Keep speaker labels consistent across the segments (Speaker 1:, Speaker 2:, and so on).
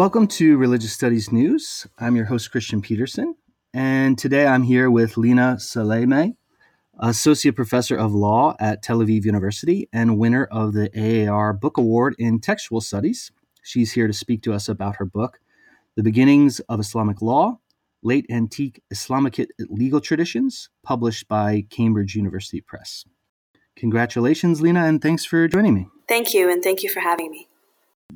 Speaker 1: Welcome to Religious Studies News. I'm your host, Christian Peterson, and today I'm here with Lena Salaymeh, Associate Professor of Law at Tel Aviv University and winner of the AAR Book Award in Textual Studies. She's here to speak to us about her book, The Beginnings of Islamic Law Late Antique Islamic Legal Traditions, published by Cambridge University Press. Congratulations, Lina, and thanks for joining me.
Speaker 2: Thank you, and thank you for having me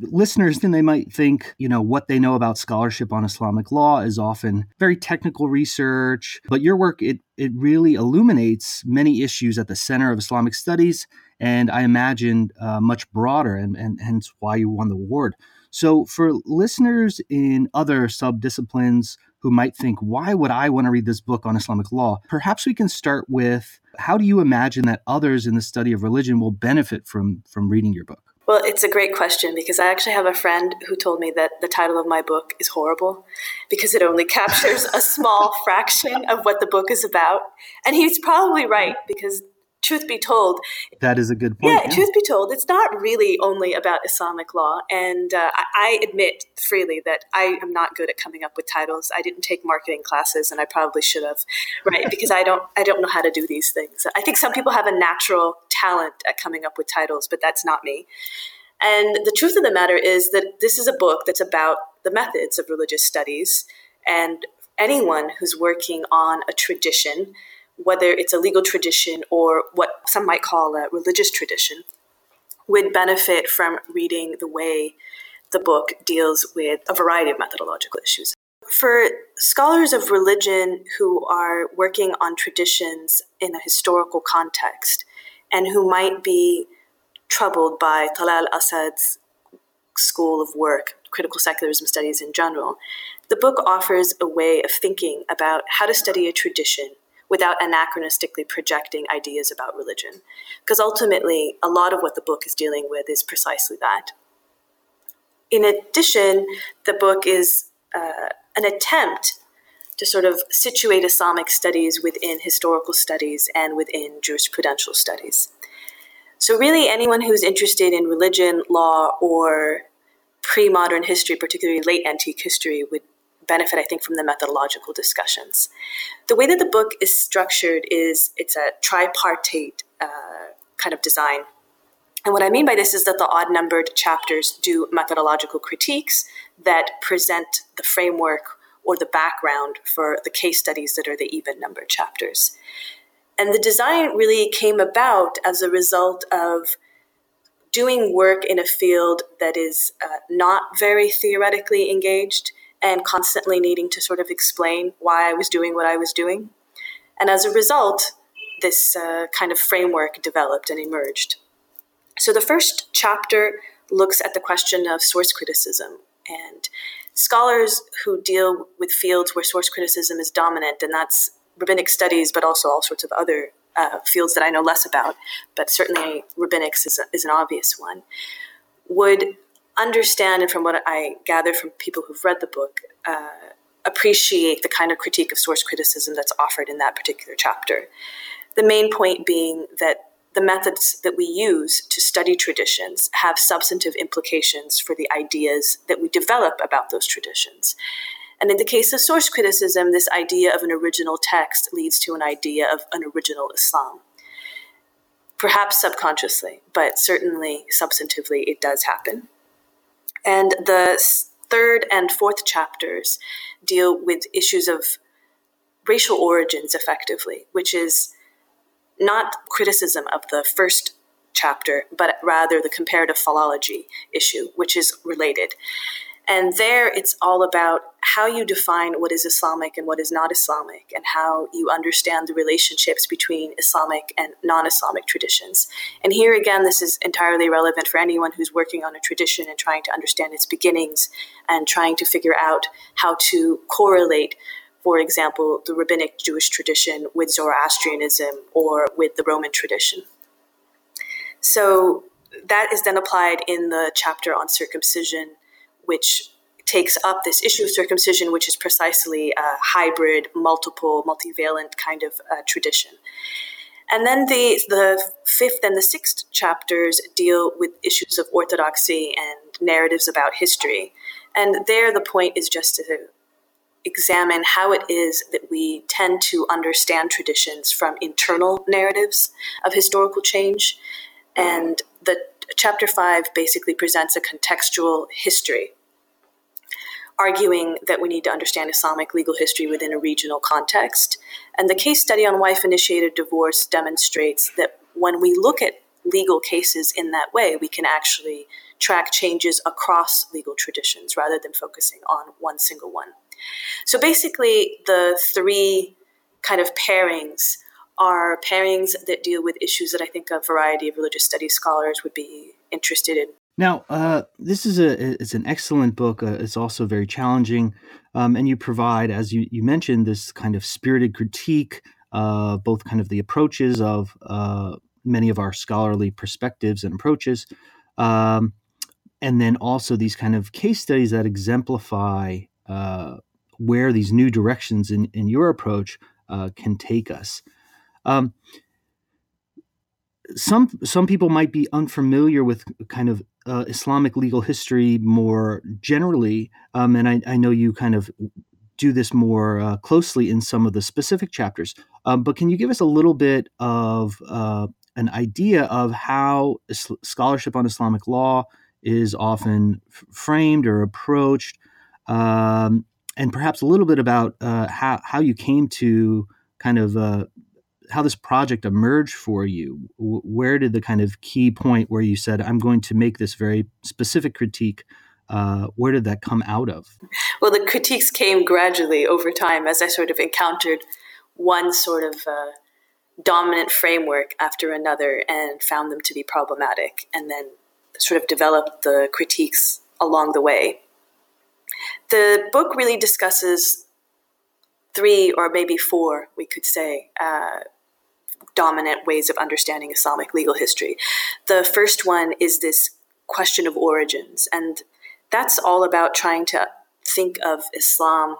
Speaker 1: listeners then they might think you know what they know about scholarship on islamic law is often very technical research but your work it it really illuminates many issues at the center of islamic studies and i imagine uh, much broader and, and hence why you won the award. So for listeners in other subdisciplines who might think why would i want to read this book on islamic law? perhaps we can start with how do you imagine that others in the study of religion will benefit from from reading your book
Speaker 2: well, it's a great question because I actually have a friend who told me that the title of my book is horrible because it only captures a small fraction of what the book is about. And he's probably right because truth be told,
Speaker 1: that is a good point.
Speaker 2: Yeah, yeah. truth be told, it's not really only about Islamic law. And uh, I, I, admit freely that I am not good at coming up with titles. I didn't take marketing classes, and I probably should have, right? because I don't, I don't know how to do these things. I think some people have a natural talent at coming up with titles, but that's not me. And the truth of the matter is that this is a book that's about the methods of religious studies, and anyone who's working on a tradition whether it's a legal tradition or what some might call a religious tradition, would benefit from reading the way the book deals with a variety of methodological issues. For scholars of religion who are working on traditions in a historical context and who might be troubled by Talal Asad's school of work, critical secularism studies in general, the book offers a way of thinking about how to study a tradition without anachronistically projecting ideas about religion. Because ultimately, a lot of what the book is dealing with is precisely that. In addition, the book is uh, an attempt to sort of situate Islamic studies within historical studies and within jurisprudential studies. So, really, anyone who's interested in religion, law, or pre modern history, particularly late antique history, would benefit, I think, from the methodological discussions. The way that the book is structured is it's a tripartite uh, kind of design. And what I mean by this is that the odd numbered chapters do methodological critiques that present the framework or the background for the case studies that are the even numbered chapters. And the design really came about as a result of doing work in a field that is uh, not very theoretically engaged and constantly needing to sort of explain why I was doing what I was doing. And as a result, this uh, kind of framework developed and emerged. So the first chapter looks at the question of source criticism and scholars who deal with fields where source criticism is dominant, and that's rabbinic studies, but also all sorts of other uh, fields that I know less about, but certainly rabbinics is, a, is an obvious one, would understand and from what I gather from people who've read the book, uh, appreciate the kind of critique of source criticism that's offered in that particular chapter. The main point being that the methods that we use to study traditions have substantive implications for the ideas that we develop about those traditions. And in the case of source criticism, this idea of an original text leads to an idea of an original Islam. Perhaps subconsciously, but certainly substantively, it does happen. And the third and fourth chapters deal with issues of racial origins effectively, which is not criticism of the first chapter, but rather the comparative philology issue, which is related. And there it's all about how you define what is Islamic and what is not Islamic, and how you understand the relationships between Islamic and non Islamic traditions. And here again, this is entirely relevant for anyone who's working on a tradition and trying to understand its beginnings and trying to figure out how to correlate. For example, the rabbinic Jewish tradition with Zoroastrianism or with the Roman tradition. So that is then applied in the chapter on circumcision which takes up this issue of circumcision, which is precisely a hybrid, multiple, multivalent kind of uh, tradition. And then the, the fifth and the sixth chapters deal with issues of orthodoxy and narratives about history. And there, the point is just to examine how it is that we tend to understand traditions from internal narratives of historical change. And chapter five basically presents a contextual history, arguing that we need to understand Islamic legal history within a regional context. And the case study on wife initiated divorce demonstrates that when we look at legal cases in that way, we can actually track changes across legal traditions rather than focusing on one single one. So basically, the three kind of pairings are pairings that deal with issues that I think a variety of religious studies scholars would be interested in.
Speaker 1: Now, uh, this is a it's an excellent book. Uh, it's also very challenging, um, and you provide, as you, you mentioned, this kind of spirited critique, uh, both kind of the approaches of uh, many of our scholarly perspectives and approaches, um, and then also these kind of case studies that exemplify uh, where these new directions in, in your approach uh, can take us. Um, some some people might be unfamiliar with kind of uh, Islamic legal history more generally, um, and I, I, know you kind of do this more uh, closely in some of the specific chapters. Um, but can you give us a little bit of uh, an idea of how is- scholarship on Islamic law is often f- framed or approached, um, and perhaps a little bit about uh, how how you came to kind of uh, how this project emerged for you. Where did the kind of key point where you said, "I'm going to make this very specific critique"? Uh, where did that come out of?
Speaker 2: Well, the critiques came gradually over time as I sort of encountered one sort of uh, dominant framework after another and found them to be problematic, and then sort of developed the critiques along the way. The book really discusses three or maybe four, we could say, uh, dominant ways of understanding Islamic legal history. The first one is this question of origins, and that's all about trying to think of Islam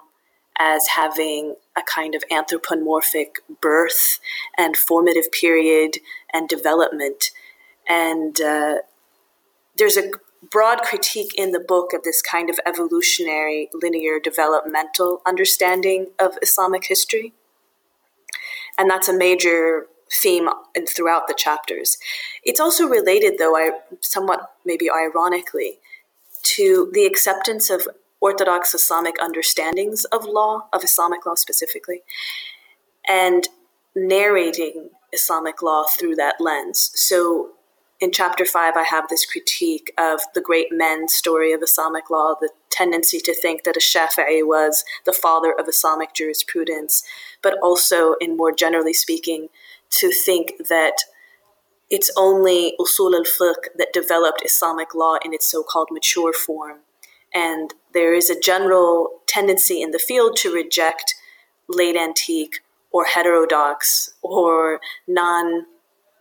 Speaker 2: as having a kind of anthropomorphic birth and formative period and development. And uh, there's a broad critique in the book of this kind of evolutionary, linear, developmental understanding of Islamic history. And that's a major theme in, throughout the chapters. It's also related, though, I somewhat maybe ironically, to the acceptance of Orthodox Islamic understandings of law, of Islamic law specifically, and narrating Islamic law through that lens. So in chapter five, I have this critique of the great men story of Islamic law, the tendency to think that al-Shafi'i was the father of Islamic jurisprudence, but also, in more generally speaking, to think that it's only usul al fiqh that developed Islamic law in its so called mature form. And there is a general tendency in the field to reject late antique or heterodox or non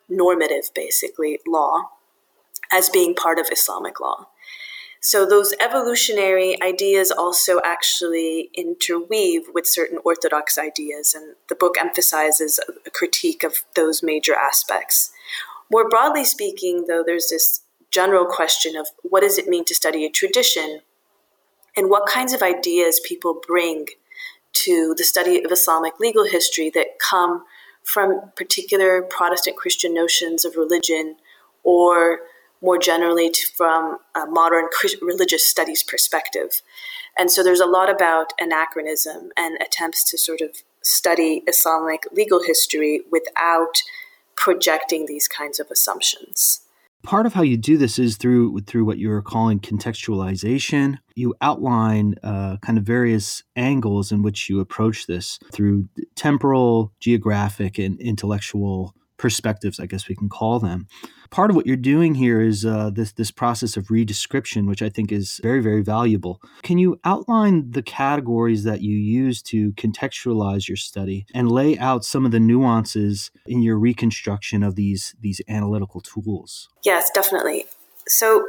Speaker 2: normative, basically, law as being part of Islamic law. So those evolutionary ideas also actually interweave with certain orthodox ideas, and the book emphasizes a critique of those major aspects. More broadly speaking, though, there's this general question of what does it mean to study a tradition and what kinds of ideas people bring to the study of Islamic legal history that come from particular Protestant Christian notions of religion or more generally to, from a modern religious studies perspective. And so there's a lot about anachronism and attempts to sort of study Islamic legal history without projecting these kinds of assumptions
Speaker 1: part of how you do this is through through what you're calling contextualization. You outline uh, kind of various angles in which you approach this through temporal, geographic, and intellectual perspectives, I guess we can call them. Part of what you're doing here is uh, this this process of redescription, which I think is very very valuable. Can you outline the categories that you use to contextualize your study and lay out some of the nuances in your reconstruction of these these analytical tools?
Speaker 2: Yes, definitely. So.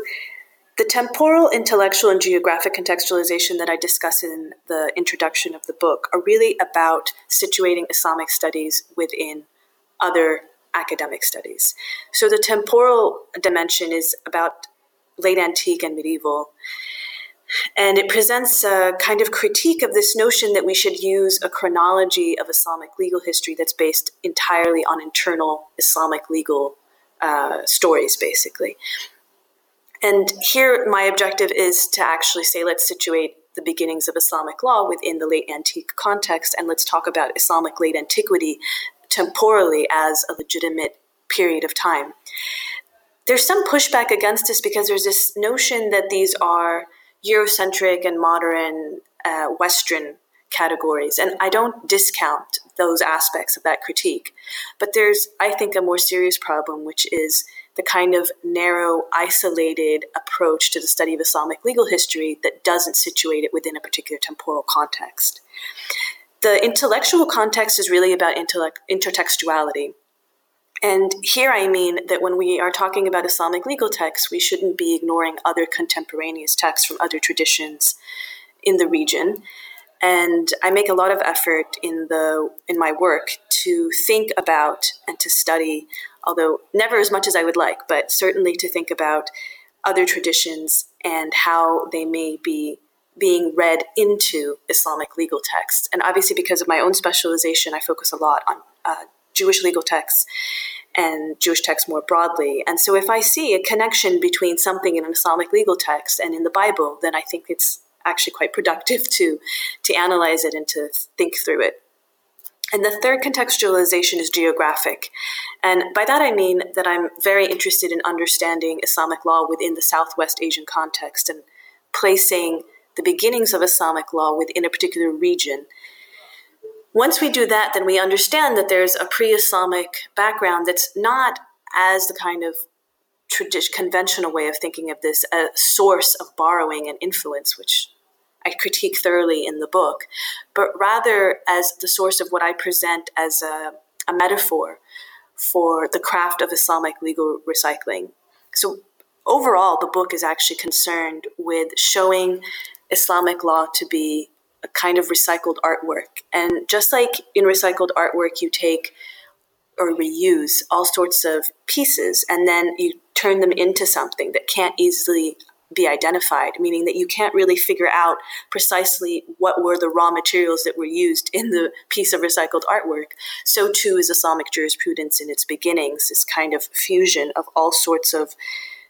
Speaker 2: The temporal, intellectual, and geographic contextualization that I discuss in the introduction of the book are really about situating Islamic studies within other academic studies. So the temporal dimension is about late antique and medieval. And it presents a kind of critique of this notion that we should use a chronology of Islamic legal history that's based entirely on internal Islamic legal uh, stories, basically. And here, my objective is to actually say, let's situate the beginnings of Islamic law within the late antique context, and let's talk about Islamic late antiquity temporally as a legitimate period of time. There's some pushback against this because there's this notion that these are Eurocentric and modern uh, Western categories. And I don't discount those aspects of that critique. But there's, I think, a more serious problem, which is the kind of narrow, isolated approach to the study of Islamic legal history that doesn't situate it within a particular temporal context. The intellectual context is really about intellect, intertextuality. And here I mean that when we are talking about Islamic legal texts, we shouldn't be ignoring other contemporaneous texts from other traditions in the region. And I make a lot of effort in the in my work to think about and to study, although never as much as I would like, but certainly to think about other traditions and how they may be being read into Islamic legal texts. And obviously, because of my own specialization, I focus a lot on uh, Jewish legal texts and Jewish texts more broadly. And so if I see a connection between something in an Islamic legal text and in the Bible, then I think it's actually quite productive to, to analyze it and to think through it. And the third contextualization is geographic. And by that I mean that I'm very interested in understanding Islamic law within the Southwest Asian context and placing the beginnings of Islamic law within a particular region once we do that, then we understand that there's a pre Islamic background that's not as the kind of tradition, conventional way of thinking of this, a source of borrowing and influence, which I critique thoroughly in the book, but rather as the source of what I present as a, a metaphor for the craft of Islamic legal recycling. So, overall, the book is actually concerned with showing Islamic law to be a kind of recycled artwork. And just like in recycled artwork, you take or reuse all sorts of pieces and then you turn them into something that can't easily be identified, meaning that you can't really figure out precisely what were the raw materials that were used in the piece of recycled artwork. So too is Islamic jurisprudence in its beginnings, this kind of fusion of all sorts of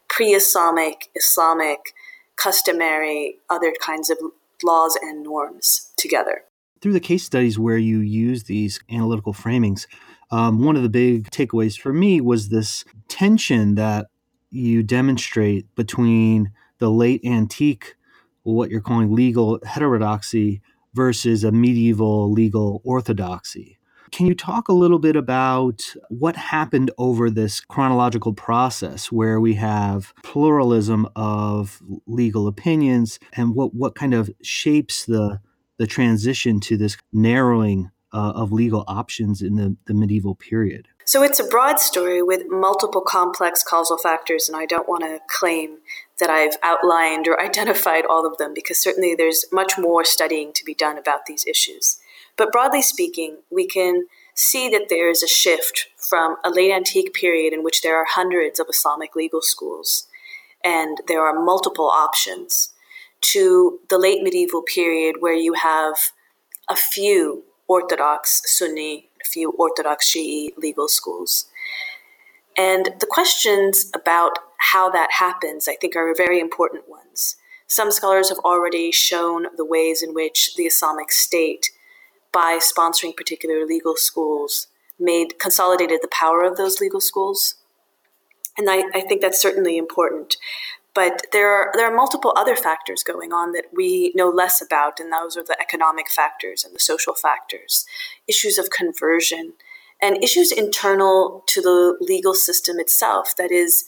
Speaker 2: pre Islamic, Islamic, customary, other kinds of laws and norms together.
Speaker 1: Through the case studies where you use these analytical framings, um, one of the big takeaways for me was this tension that you demonstrate between the late antique, what you're calling legal heterodoxy, versus a medieval legal orthodoxy. Can you talk a little bit about what happened over this chronological process where we have pluralism of legal opinions and what, what kind of shapes the, the transition to this narrowing uh, of legal options in the, the medieval period?
Speaker 2: So it's a broad story with multiple complex causal factors, and I don't want to claim that I've outlined or identified all of them because certainly there's much more studying to be done about these issues. But broadly speaking, we can see that there is a shift from a late antique period in which there are hundreds of Islamic legal schools and there are multiple options to the late medieval period where you have a few Orthodox Sunni, a few Orthodox Shi'i legal schools. And the questions about how that happens, I think, are very important ones. Some scholars have already shown the ways in which the Islamic State by sponsoring particular legal schools made consolidated the power of those legal schools. And I, I think that's certainly important. But there are there are multiple other factors going on that we know less about, and those are the economic factors and the social factors, issues of conversion, and issues internal to the legal system itself. That is,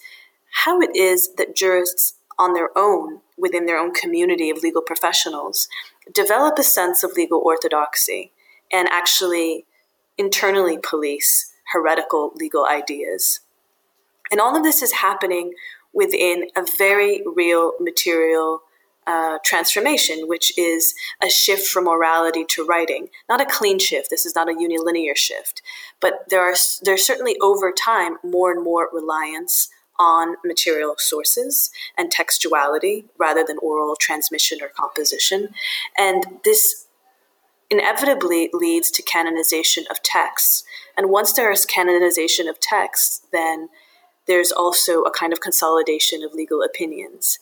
Speaker 2: how it is that jurists on their own, within their own community of legal professionals, develop a sense of legal orthodoxy and actually internally police heretical legal ideas. And all of this is happening within a very real material uh, transformation, which is a shift from orality to writing. Not a clean shift. This is not a unilinear shift, but there are there's certainly over time more and more reliance on material sources and textuality rather than oral transmission or composition. And this inevitably leads to canonization of texts. And once there is canonization of texts, then there's also a kind of consolidation of legal opinions.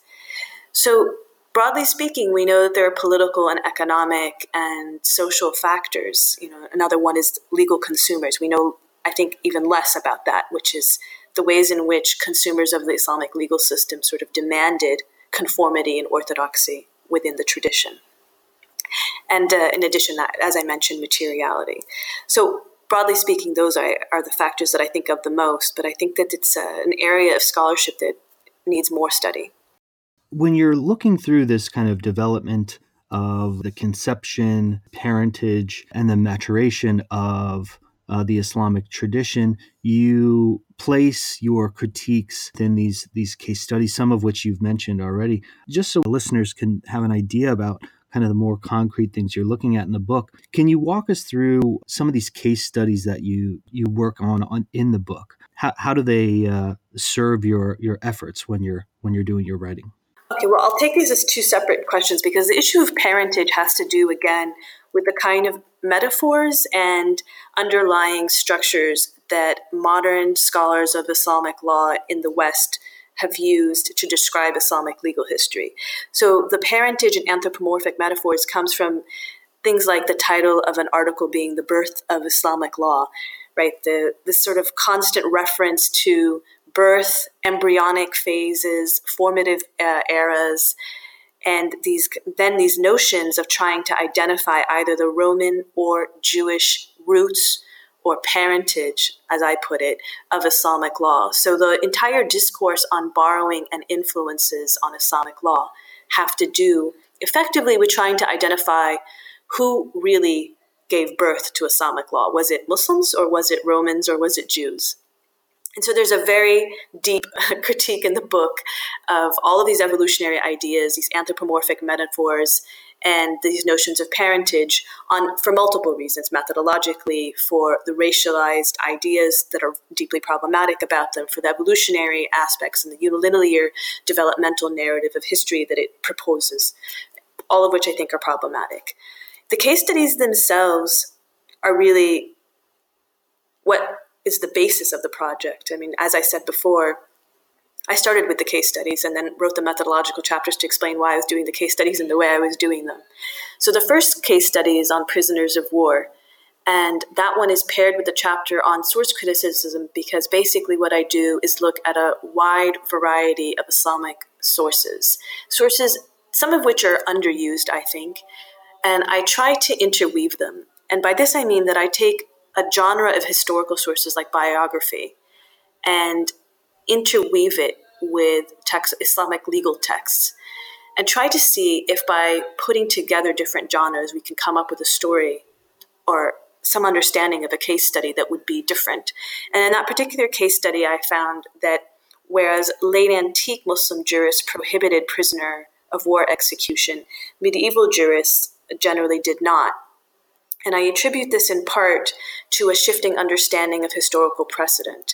Speaker 2: So, broadly speaking, we know that there are political and economic and social factors. You know, another one is legal consumers. We know, I think, even less about that, which is the ways in which consumers of the Islamic legal system sort of demanded conformity and orthodoxy within the tradition. And uh, in addition, as I mentioned, materiality. So, broadly speaking, those are, are the factors that I think of the most, but I think that it's uh, an area of scholarship that needs more study.
Speaker 1: When you're looking through this kind of development of the conception, parentage, and the maturation of uh, the Islamic tradition, you place your critiques in these these case studies, some of which you've mentioned already, just so listeners can have an idea about kind of the more concrete things you're looking at in the book. Can you walk us through some of these case studies that you you work on, on in the book? How, how do they uh, serve your your efforts when you're when you're doing your writing?
Speaker 2: Okay, well, I'll take these as two separate questions because the issue of parentage has to do again with the kind of metaphors and underlying structures that modern scholars of Islamic law in the West have used to describe Islamic legal history. So the parentage and anthropomorphic metaphors comes from things like the title of an article being the birth of Islamic law, right? The this sort of constant reference to birth, embryonic phases, formative uh, eras, and these then these notions of trying to identify either the Roman or Jewish roots or parentage, as I put it, of Islamic law. So the entire discourse on borrowing and influences on Islamic law have to do effectively with trying to identify who really gave birth to Islamic law. Was it Muslims or was it Romans or was it Jews? And so there's a very deep critique in the book of all of these evolutionary ideas, these anthropomorphic metaphors, and these notions of parentage on for multiple reasons methodologically for the racialized ideas that are deeply problematic about them for the evolutionary aspects and the unilinear developmental narrative of history that it proposes all of which i think are problematic. The case studies themselves are really what is the basis of the project. I mean as i said before I started with the case studies and then wrote the methodological chapters to explain why I was doing the case studies and the way I was doing them. So the first case study is on prisoners of war. And that one is paired with the chapter on source criticism because basically what I do is look at a wide variety of Islamic sources. Sources, some of which are underused, I think, and I try to interweave them. And by this I mean that I take a genre of historical sources like biography and interweave it with text, Islamic legal texts and try to see if by putting together different genres we can come up with a story or some understanding of a case study that would be different. And in that particular case study, I found that whereas late antique Muslim jurists prohibited prisoner of war execution, medieval jurists generally did not. And I attribute this in part to a shifting understanding of historical precedent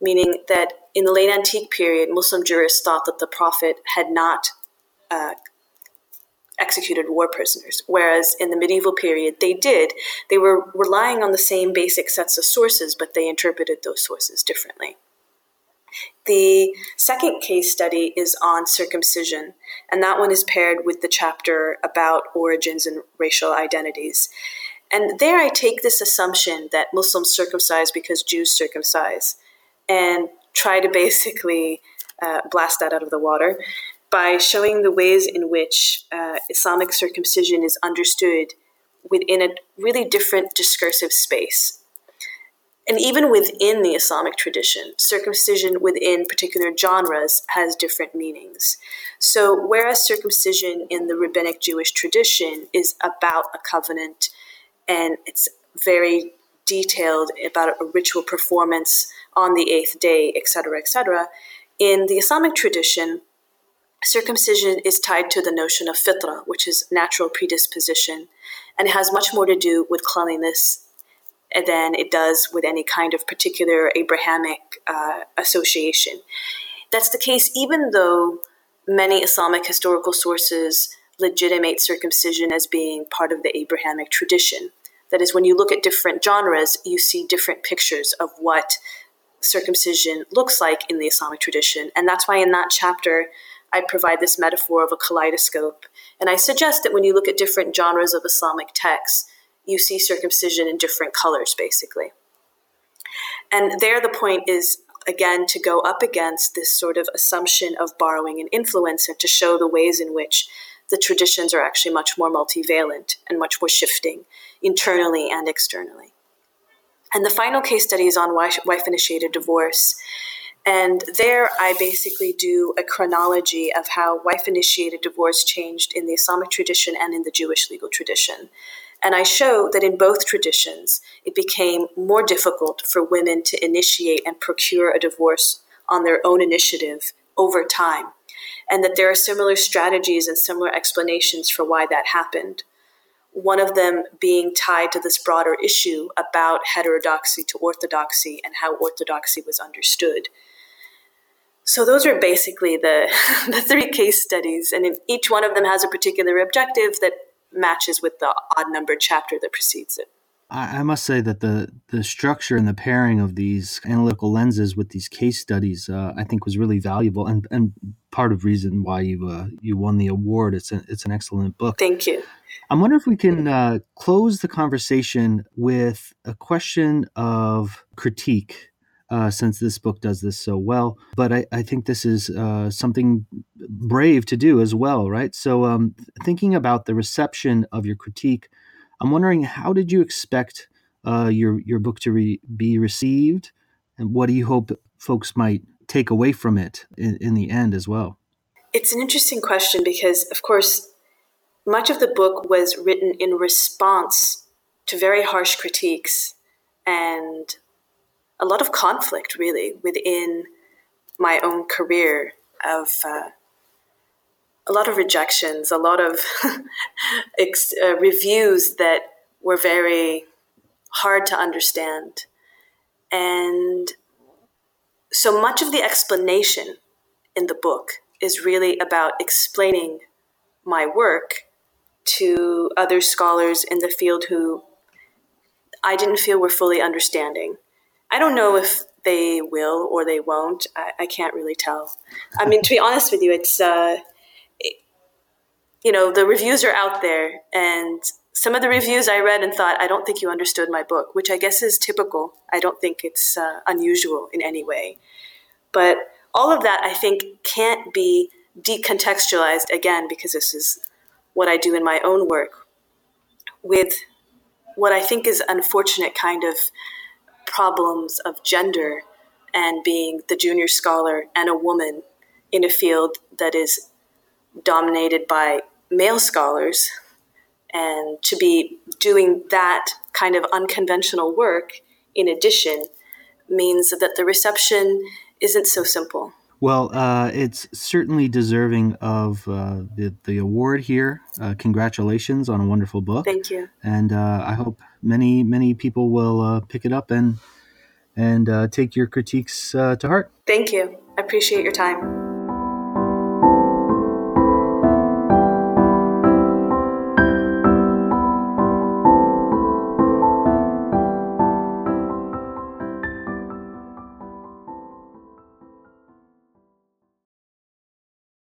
Speaker 2: meaning that in the late antique period, Muslim jurists thought that the Prophet had not uh, executed war prisoners, whereas in the medieval period they did. They were relying on the same basic sets of sources, but they interpreted those sources differently. The second case study is on circumcision, and that one is paired with the chapter about origins and racial identities. And there I take this assumption that Muslims circumcise because Jews circumcise and try to basically uh, blast that out of the water by showing the ways in which uh, Islamic circumcision is understood within a really different discursive space. And even within the Islamic tradition, circumcision within particular genres has different meanings. So, whereas circumcision in the rabbinic Jewish tradition is about a covenant and it's very detailed about a ritual performance on the eighth day, etc., etc. In the Islamic tradition, circumcision is tied to the notion of fitra, which is natural predisposition, and it has much more to do with cleanliness than it does with any kind of particular Abrahamic uh, association. That's the case even though many Islamic historical sources legitimate circumcision as being part of the Abrahamic tradition. That is, when you look at different genres, you see different pictures of what circumcision looks like in the Islamic tradition. And that's why in that chapter, I provide this metaphor of a kaleidoscope. And I suggest that when you look at different genres of Islamic texts, you see circumcision in different colors, basically. And there, the point is again to go up against this sort of assumption of borrowing and influence and to show the ways in which the traditions are actually much more multivalent and much more shifting internally and externally. And the final case study is on wife initiated divorce. And there I basically do a chronology of how wife initiated divorce changed in the Islamic tradition and in the Jewish legal tradition. And I show that in both traditions, it became more difficult for women to initiate and procure a divorce on their own initiative over time, and that there are similar strategies and similar explanations for why that happened. One of them being tied to this broader issue about heterodoxy to orthodoxy and how orthodoxy was understood. So those are basically the, the three case studies, and each one of them has a particular objective that matches with the odd numbered chapter that precedes it.
Speaker 1: I must say that the the structure and the pairing of these analytical lenses with these case studies, uh, I think, was really valuable and, and part of reason why you uh, you won the award. It's a, it's an excellent book.
Speaker 2: Thank you.
Speaker 1: I'm wondering if we can uh, close the conversation with a question of critique uh, since this book does this so well. But I, I think this is uh, something brave to do as well, right? So, um, thinking about the reception of your critique, I'm wondering how did you expect uh, your your book to re- be received, and what do you hope folks might take away from it in, in the end as well?
Speaker 2: It's an interesting question because, of course, much of the book was written in response to very harsh critiques and a lot of conflict, really, within my own career of uh, a lot of rejections, a lot of ex- uh, reviews that were very hard to understand. And so much of the explanation in the book is really about explaining my work to other scholars in the field who I didn't feel were fully understanding. I don't know if they will or they won't. I, I can't really tell. I mean, to be honest with you, it's uh, it, you know the reviews are out there, and some of the reviews I read and thought, I don't think you understood my book, which I guess is typical. I don't think it's uh, unusual in any way, but all of that I think can't be decontextualized again because this is what I do in my own work with what I think is unfortunate kind of problems of gender and being the junior scholar and a woman in a field that is dominated by male scholars and to be doing that kind of unconventional work in addition means that the reception isn't so simple.
Speaker 1: Well, uh, it's certainly deserving of uh, the, the award here. Uh, congratulations on a wonderful book.
Speaker 2: Thank you.
Speaker 1: And uh, I hope many, many people will uh, pick it up and, and uh, take your critiques to heart.
Speaker 2: Thank you. I appreciate your time.